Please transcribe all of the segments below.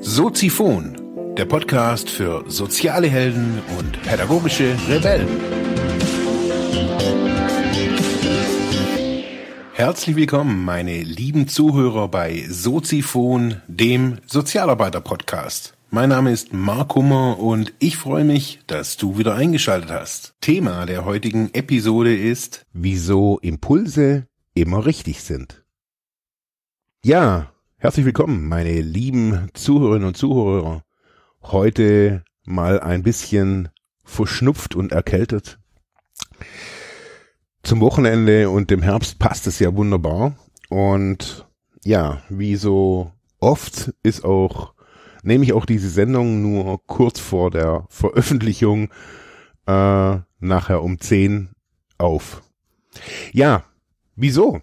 Soziphon, der Podcast für soziale Helden und pädagogische Rebellen. Herzlich willkommen, meine lieben Zuhörer bei Soziphon, dem Sozialarbeiter-Podcast. Mein Name ist Mark Hummer und ich freue mich, dass du wieder eingeschaltet hast. Thema der heutigen Episode ist, wieso Impulse immer richtig sind. Ja, herzlich willkommen, meine lieben Zuhörerinnen und Zuhörer. Heute mal ein bisschen verschnupft und erkältet. Zum Wochenende und dem Herbst passt es ja wunderbar. Und ja, wie so oft ist auch, nehme ich auch diese Sendung nur kurz vor der Veröffentlichung äh, nachher um 10 auf. Ja, wieso?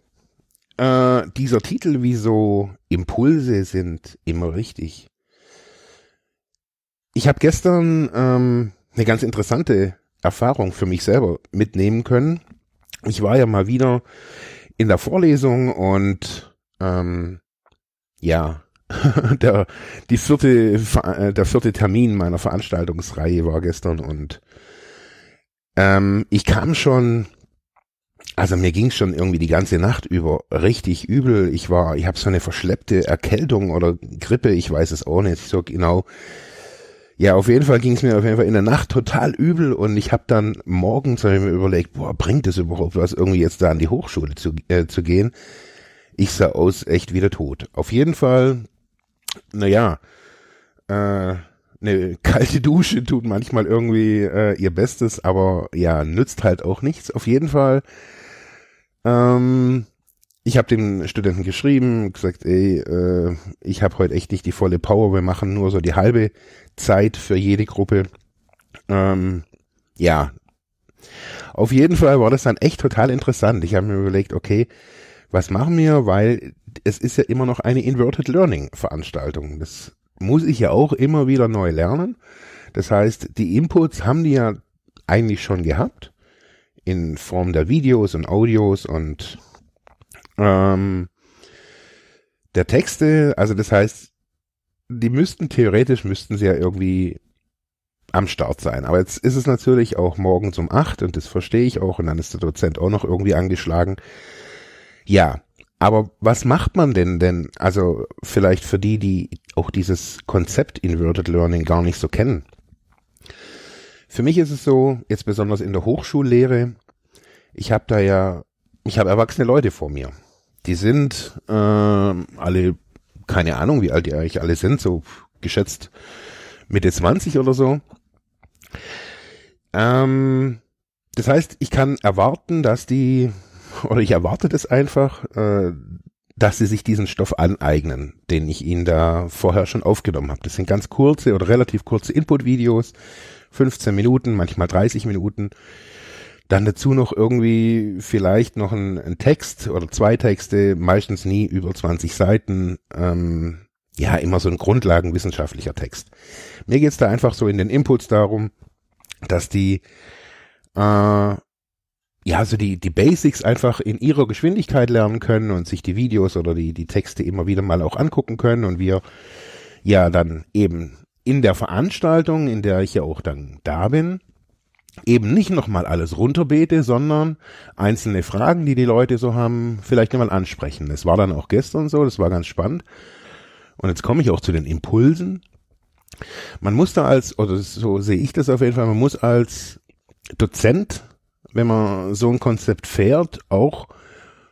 Äh, dieser Titel, wieso Impulse sind immer richtig. Ich habe gestern ähm, eine ganz interessante Erfahrung für mich selber mitnehmen können ich war ja mal wieder in der Vorlesung und ähm, ja, der, die vierte, äh, der vierte Termin meiner Veranstaltungsreihe war gestern und ähm, ich kam schon, also mir ging schon irgendwie die ganze Nacht über richtig übel. Ich war, ich habe so eine verschleppte Erkältung oder Grippe, ich weiß es auch nicht so genau. Ja, auf jeden Fall ging es mir auf jeden Fall in der Nacht total übel und ich habe dann morgens hab ich mir überlegt, boah, bringt es überhaupt was, irgendwie jetzt da an die Hochschule zu, äh, zu gehen? Ich sah aus echt wieder tot. Auf jeden Fall, naja, äh, eine kalte Dusche tut manchmal irgendwie äh, ihr Bestes, aber ja, nützt halt auch nichts. Auf jeden Fall, ähm, ich habe dem Studenten geschrieben, gesagt, ey, äh, ich habe heute echt nicht die volle Power, wir machen nur so die halbe Zeit für jede Gruppe. Ähm, ja, auf jeden Fall war das dann echt total interessant. Ich habe mir überlegt, okay, was machen wir, weil es ist ja immer noch eine Inverted Learning Veranstaltung. Das muss ich ja auch immer wieder neu lernen. Das heißt, die Inputs haben die ja eigentlich schon gehabt in Form der Videos und Audios und ähm, der Texte. Also das heißt, die müssten theoretisch, müssten sie ja irgendwie am Start sein. Aber jetzt ist es natürlich auch morgens um acht und das verstehe ich auch und dann ist der Dozent auch noch irgendwie angeschlagen. Ja, aber was macht man denn denn, also vielleicht für die, die auch dieses Konzept Inverted Learning gar nicht so kennen? Für mich ist es so, jetzt besonders in der Hochschullehre, ich habe da ja, ich habe erwachsene Leute vor mir. Die sind äh, alle keine Ahnung, wie alt die eigentlich alle sind, so geschätzt Mitte 20 oder so. Ähm, das heißt, ich kann erwarten, dass die, oder ich erwarte das einfach, äh, dass sie sich diesen Stoff aneignen, den ich ihnen da vorher schon aufgenommen habe. Das sind ganz kurze oder relativ kurze Input-Videos, 15 Minuten, manchmal 30 Minuten, dann dazu noch irgendwie vielleicht noch ein, ein Text oder zwei Texte, meistens nie über 20 Seiten. Ähm, ja, immer so ein grundlagenwissenschaftlicher Text. Mir geht's da einfach so in den Inputs darum, dass die äh, ja, also die, die Basics einfach in ihrer Geschwindigkeit lernen können und sich die Videos oder die, die Texte immer wieder mal auch angucken können und wir ja dann eben in der Veranstaltung, in der ich ja auch dann da bin, eben nicht nochmal alles runterbete, sondern einzelne Fragen, die die Leute so haben, vielleicht nochmal ansprechen. Das war dann auch gestern so, das war ganz spannend. Und jetzt komme ich auch zu den Impulsen. Man muss da als, oder so sehe ich das auf jeden Fall, man muss als Dozent, wenn man so ein Konzept fährt, auch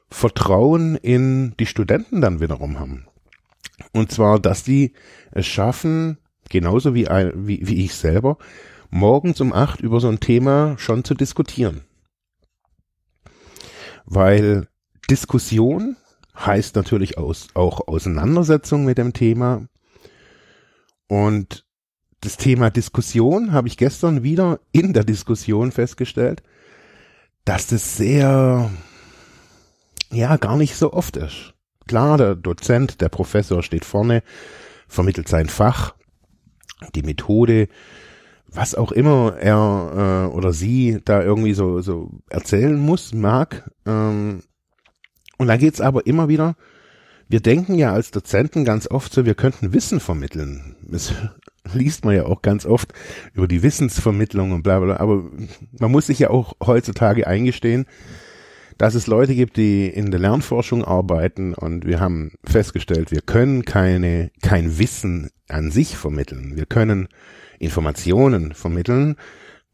Vertrauen in die Studenten dann wiederum haben. Und zwar, dass die es schaffen, genauso wie, wie, wie ich selber, morgens um acht über so ein Thema schon zu diskutieren. Weil Diskussion heißt natürlich aus, auch Auseinandersetzung mit dem Thema. Und das Thema Diskussion habe ich gestern wieder in der Diskussion festgestellt, dass das sehr, ja, gar nicht so oft ist. Klar, der Dozent, der Professor steht vorne, vermittelt sein Fach, die Methode, was auch immer er äh, oder sie da irgendwie so, so erzählen muss, mag. Ähm, und dann geht's aber immer wieder, wir denken ja als Dozenten ganz oft so, wir könnten Wissen vermitteln. Das liest man ja auch ganz oft über die Wissensvermittlung und bla bla, aber man muss sich ja auch heutzutage eingestehen, dass es Leute gibt, die in der Lernforschung arbeiten und wir haben festgestellt, wir können keine, kein Wissen an sich vermitteln. Wir können Informationen vermitteln,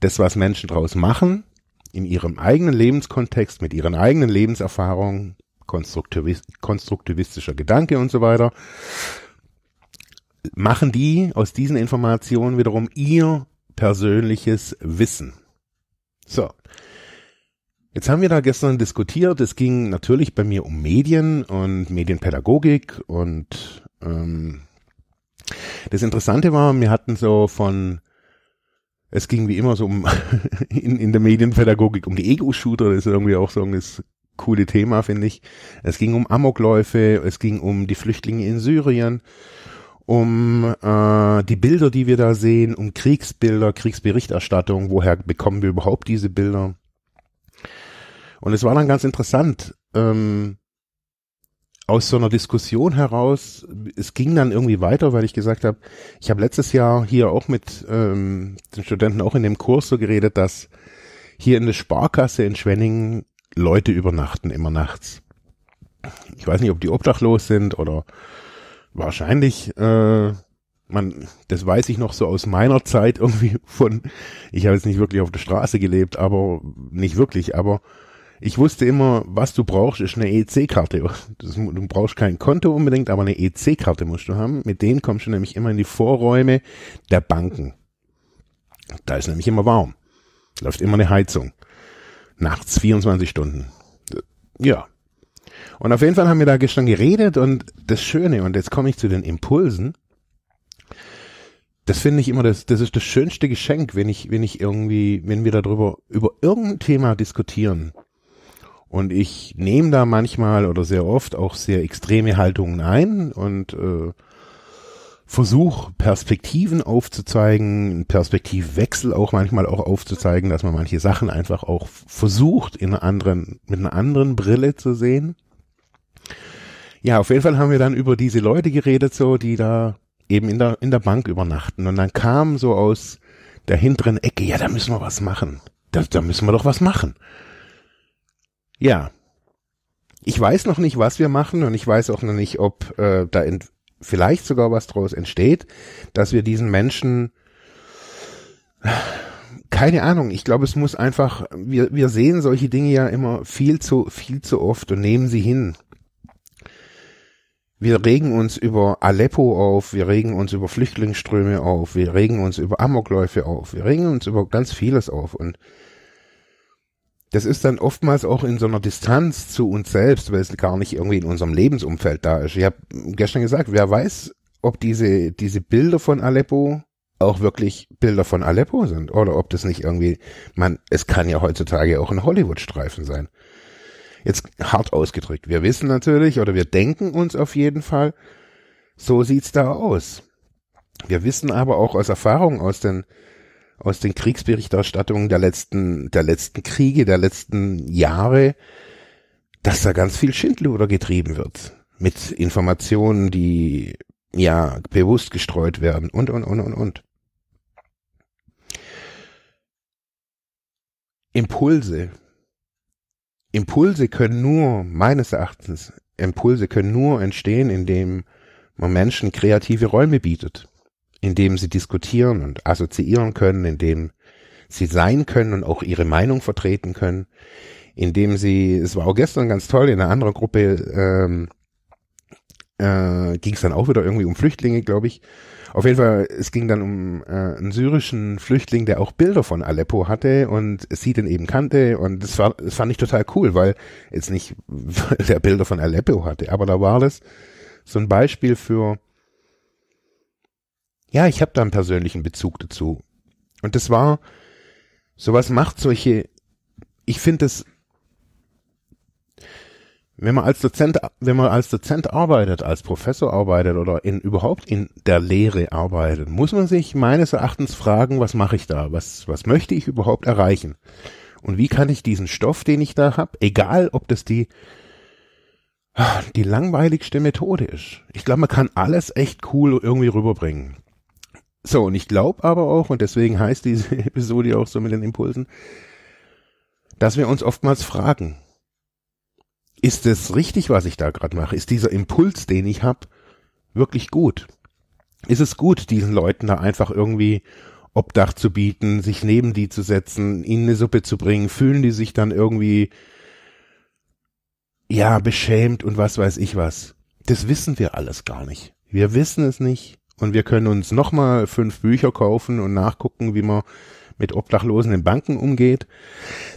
das, was Menschen daraus machen, in ihrem eigenen Lebenskontext, mit ihren eigenen Lebenserfahrungen, konstruktivis konstruktivistischer Gedanke und so weiter, machen die aus diesen Informationen wiederum ihr persönliches Wissen. So. Jetzt haben wir da gestern diskutiert. Es ging natürlich bei mir um Medien und Medienpädagogik und ähm, das Interessante war, wir hatten so von, es ging wie immer so um, in, in der Medienpädagogik um die Ego-Shooter, das ist irgendwie auch so ein coole Thema, finde ich. Es ging um Amokläufe, es ging um die Flüchtlinge in Syrien, um äh, die Bilder, die wir da sehen, um Kriegsbilder, Kriegsberichterstattung, woher bekommen wir überhaupt diese Bilder? Und es war dann ganz interessant, ähm, aus so einer Diskussion heraus, es ging dann irgendwie weiter, weil ich gesagt habe, ich habe letztes Jahr hier auch mit ähm, den Studenten auch in dem Kurs so geredet, dass hier in der Sparkasse in Schwenningen Leute übernachten immer nachts. Ich weiß nicht, ob die obdachlos sind oder wahrscheinlich, äh, man, das weiß ich noch so aus meiner Zeit irgendwie von, ich habe jetzt nicht wirklich auf der Straße gelebt, aber nicht wirklich, aber ich wusste immer, was du brauchst, ist eine EC-Karte. Du brauchst kein Konto unbedingt, aber eine EC-Karte musst du haben. Mit denen kommst du nämlich immer in die Vorräume der Banken. Da ist nämlich immer warm. Läuft immer eine Heizung. Nachts 24 Stunden. Ja. Und auf jeden Fall haben wir da gestern geredet und das Schöne, und jetzt komme ich zu den Impulsen. Das finde ich immer, das, das ist das schönste Geschenk, wenn ich, wenn ich irgendwie, wenn wir darüber, über irgendein Thema diskutieren und ich nehme da manchmal oder sehr oft auch sehr extreme Haltungen ein und äh, versuche Perspektiven aufzuzeigen, Perspektivwechsel auch manchmal auch aufzuzeigen, dass man manche Sachen einfach auch versucht, in einer anderen, mit einer anderen Brille zu sehen. Ja, auf jeden Fall haben wir dann über diese Leute geredet, so, die da eben in der, in der Bank übernachten. Und dann kam so aus der hinteren Ecke, ja, da müssen wir was machen. Da, da müssen wir doch was machen. Ja. Ich weiß noch nicht, was wir machen und ich weiß auch noch nicht, ob äh, da vielleicht sogar was draus entsteht, dass wir diesen Menschen keine Ahnung, ich glaube, es muss einfach, wir, wir sehen solche Dinge ja immer viel zu, viel zu oft und nehmen sie hin. Wir regen uns über Aleppo auf, wir regen uns über Flüchtlingsströme auf, wir regen uns über Amokläufe auf, wir regen uns über ganz vieles auf und das ist dann oftmals auch in so einer Distanz zu uns selbst, weil es gar nicht irgendwie in unserem Lebensumfeld da ist. Ich habe gestern gesagt, wer weiß, ob diese, diese Bilder von Aleppo auch wirklich Bilder von Aleppo sind oder ob das nicht irgendwie, man, es kann ja heutzutage auch ein Hollywood-Streifen sein. Jetzt hart ausgedrückt. Wir wissen natürlich oder wir denken uns auf jeden Fall, so sieht's da aus. Wir wissen aber auch aus Erfahrung aus den aus den Kriegsberichterstattungen der letzten, der letzten Kriege, der letzten Jahre, dass da ganz viel Schindluder getrieben wird. Mit Informationen, die ja bewusst gestreut werden und, und, und, und, und. Impulse. Impulse können nur, meines Erachtens, Impulse können nur entstehen, indem man Menschen kreative Räume bietet indem sie diskutieren und assoziieren können, indem sie sein können und auch ihre Meinung vertreten können, indem sie, es war auch gestern ganz toll, in einer anderen Gruppe ähm, äh, ging es dann auch wieder irgendwie um Flüchtlinge, glaube ich. Auf jeden Fall, es ging dann um äh, einen syrischen Flüchtling, der auch Bilder von Aleppo hatte und sie den eben kannte und das war, das fand ich total cool, weil jetzt nicht der Bilder von Aleppo hatte, aber da war das so ein Beispiel für ja, ich habe da einen persönlichen Bezug dazu. Und das war, sowas macht solche, ich finde es, wenn man als Dozent, wenn man als Dozent arbeitet, als Professor arbeitet oder in, überhaupt in der Lehre arbeitet, muss man sich meines Erachtens fragen, was mache ich da? Was, was möchte ich überhaupt erreichen? Und wie kann ich diesen Stoff, den ich da habe, egal ob das die, die langweiligste Methode ist. Ich glaube, man kann alles echt cool irgendwie rüberbringen. So, und ich glaube aber auch, und deswegen heißt diese Episode auch so mit den Impulsen, dass wir uns oftmals fragen, ist es richtig, was ich da gerade mache? Ist dieser Impuls, den ich habe, wirklich gut? Ist es gut, diesen Leuten da einfach irgendwie Obdach zu bieten, sich neben die zu setzen, ihnen eine Suppe zu bringen? Fühlen die sich dann irgendwie, ja, beschämt und was weiß ich was? Das wissen wir alles gar nicht. Wir wissen es nicht und wir können uns nochmal fünf Bücher kaufen und nachgucken, wie man mit Obdachlosen in Banken umgeht.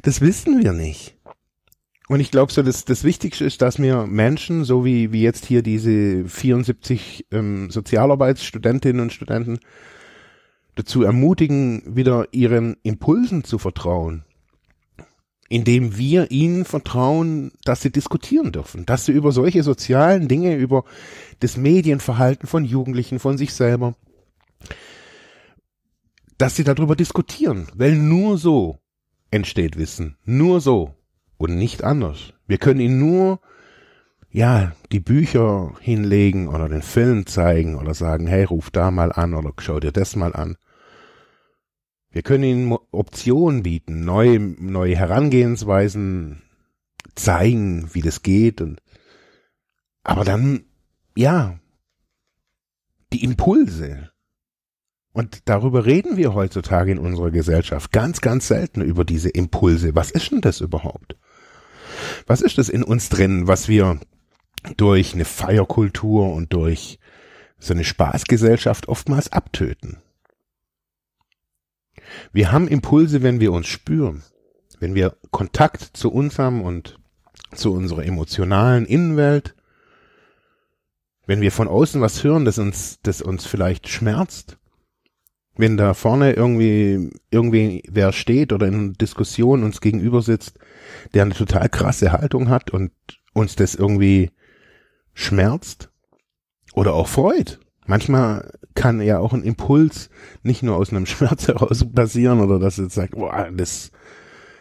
Das wissen wir nicht. Und ich glaube so, dass das Wichtigste ist, dass wir Menschen, so wie, wie jetzt hier diese 74 ähm, Sozialarbeitsstudentinnen und Studenten, dazu ermutigen, wieder ihren Impulsen zu vertrauen. Indem wir ihnen vertrauen, dass sie diskutieren dürfen, dass sie über solche sozialen Dinge, über das Medienverhalten von Jugendlichen, von sich selber, dass sie darüber diskutieren, weil nur so entsteht Wissen, nur so und nicht anders. Wir können ihnen nur, ja, die Bücher hinlegen oder den Film zeigen oder sagen, hey, ruf da mal an oder schau dir das mal an. Wir können ihnen Optionen bieten, neue, neue Herangehensweisen zeigen, wie das geht und, aber dann, ja, die Impulse. Und darüber reden wir heutzutage in unserer Gesellschaft ganz, ganz selten über diese Impulse. Was ist denn das überhaupt? Was ist das in uns drin, was wir durch eine Feierkultur und durch so eine Spaßgesellschaft oftmals abtöten? Wir haben Impulse, wenn wir uns spüren, wenn wir Kontakt zu uns haben und zu unserer emotionalen Innenwelt, wenn wir von außen was hören, das uns, das uns vielleicht schmerzt, wenn da vorne irgendwie, irgendwie wer steht oder in Diskussion uns gegenüber sitzt, der eine total krasse Haltung hat und uns das irgendwie schmerzt oder auch freut. Manchmal kann ja auch ein Impuls nicht nur aus einem Schmerz heraus passieren oder dass jetzt sagt, boah, das,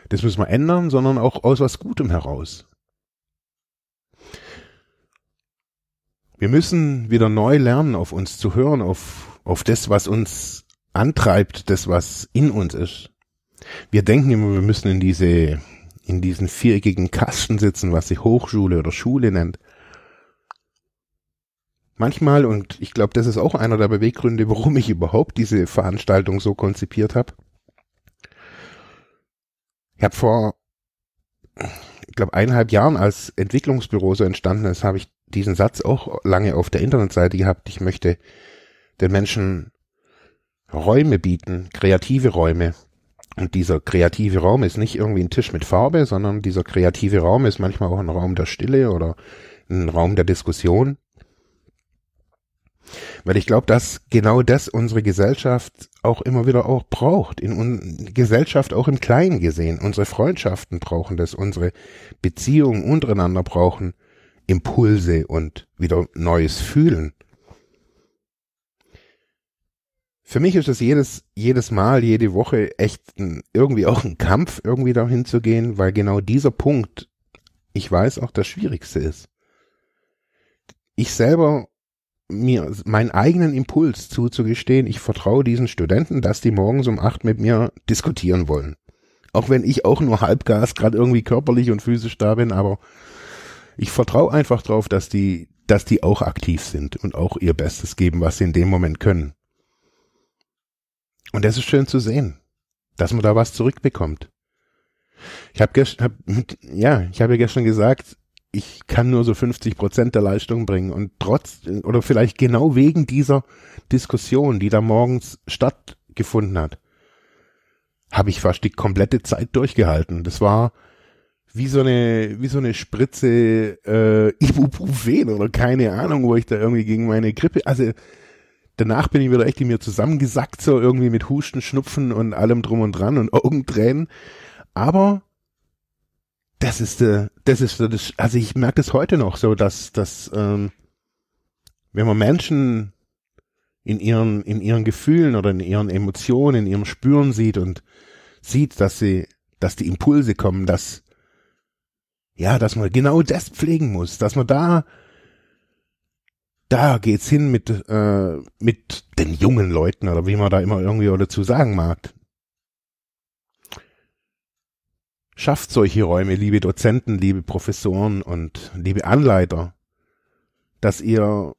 das müssen wir ändern, sondern auch aus was Gutem heraus. Wir müssen wieder neu lernen, auf uns zu hören, auf, auf das, was uns antreibt, das, was in uns ist. Wir denken immer, wir müssen in diese in diesen viereckigen Kasten sitzen, was sich Hochschule oder Schule nennt. Manchmal, und ich glaube, das ist auch einer der Beweggründe, warum ich überhaupt diese Veranstaltung so konzipiert habe. Ich habe vor, ich glaube, eineinhalb Jahren, als Entwicklungsbüro so entstanden ist, habe ich diesen Satz auch lange auf der Internetseite gehabt. Ich möchte den Menschen Räume bieten, kreative Räume, und dieser kreative Raum ist nicht irgendwie ein Tisch mit Farbe, sondern dieser kreative Raum ist manchmal auch ein Raum der Stille oder ein Raum der Diskussion. Weil ich glaube, dass genau das unsere Gesellschaft auch immer wieder auch braucht. In Gesellschaft auch im Kleinen gesehen. Unsere Freundschaften brauchen das, unsere Beziehungen untereinander brauchen Impulse und wieder neues Fühlen. Für mich ist es jedes, jedes Mal, jede Woche echt ein, irgendwie auch ein Kampf, irgendwie dahin zu gehen, weil genau dieser Punkt, ich weiß, auch das Schwierigste ist. Ich selber mir meinen eigenen Impuls zuzugestehen, ich vertraue diesen Studenten, dass die morgens um acht mit mir diskutieren wollen. Auch wenn ich auch nur halbgas gerade irgendwie körperlich und physisch da bin, aber ich vertraue einfach drauf, dass die, dass die auch aktiv sind und auch ihr Bestes geben, was sie in dem Moment können. Und das ist schön zu sehen, dass man da was zurückbekommt. Ich habe gestern, hab, ja, ich habe ja gestern gesagt, ich kann nur so 50 Prozent der Leistung bringen und trotz oder vielleicht genau wegen dieser Diskussion, die da morgens stattgefunden hat, habe ich fast die komplette Zeit durchgehalten. Das war wie so eine wie so eine Spritze äh, Ibuprofen oder keine Ahnung, wo ich da irgendwie gegen meine Grippe, also danach bin ich wieder echt in mir zusammengesackt, so irgendwie mit Husten, Schnupfen und allem drum und dran und Augentränen. Aber das ist, äh, das ist, das, also ich merke das heute noch so, dass, dass, ähm, wenn man Menschen in ihren, in ihren Gefühlen oder in ihren Emotionen, in ihrem Spüren sieht und sieht, dass sie, dass die Impulse kommen, dass, ja, dass man genau das pflegen muss, dass man da, da geht's hin mit, äh, mit den jungen Leuten oder wie man da immer irgendwie dazu sagen mag. Schafft solche Räume, liebe Dozenten, liebe Professoren und liebe Anleiter, dass ihr,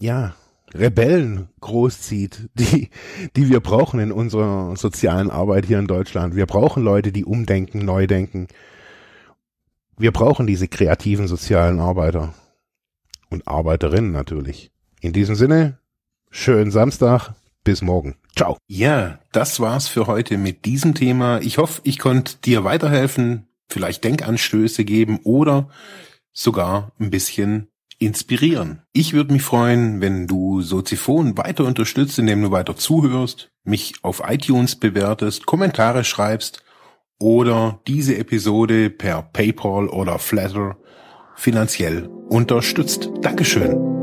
ja, Rebellen großzieht, die, die wir brauchen in unserer sozialen Arbeit hier in Deutschland. Wir brauchen Leute, die umdenken, neu denken. Wir brauchen diese kreativen sozialen Arbeiter und Arbeiterinnen natürlich. In diesem Sinne, schönen Samstag, bis morgen. Ciao. Ja, das war's für heute mit diesem Thema. Ich hoffe, ich konnte dir weiterhelfen, vielleicht Denkanstöße geben oder sogar ein bisschen inspirieren. Ich würde mich freuen, wenn du Soziphon weiter unterstützt, indem du weiter zuhörst, mich auf iTunes bewertest, Kommentare schreibst oder diese Episode per PayPal oder Flatter finanziell unterstützt. Dankeschön.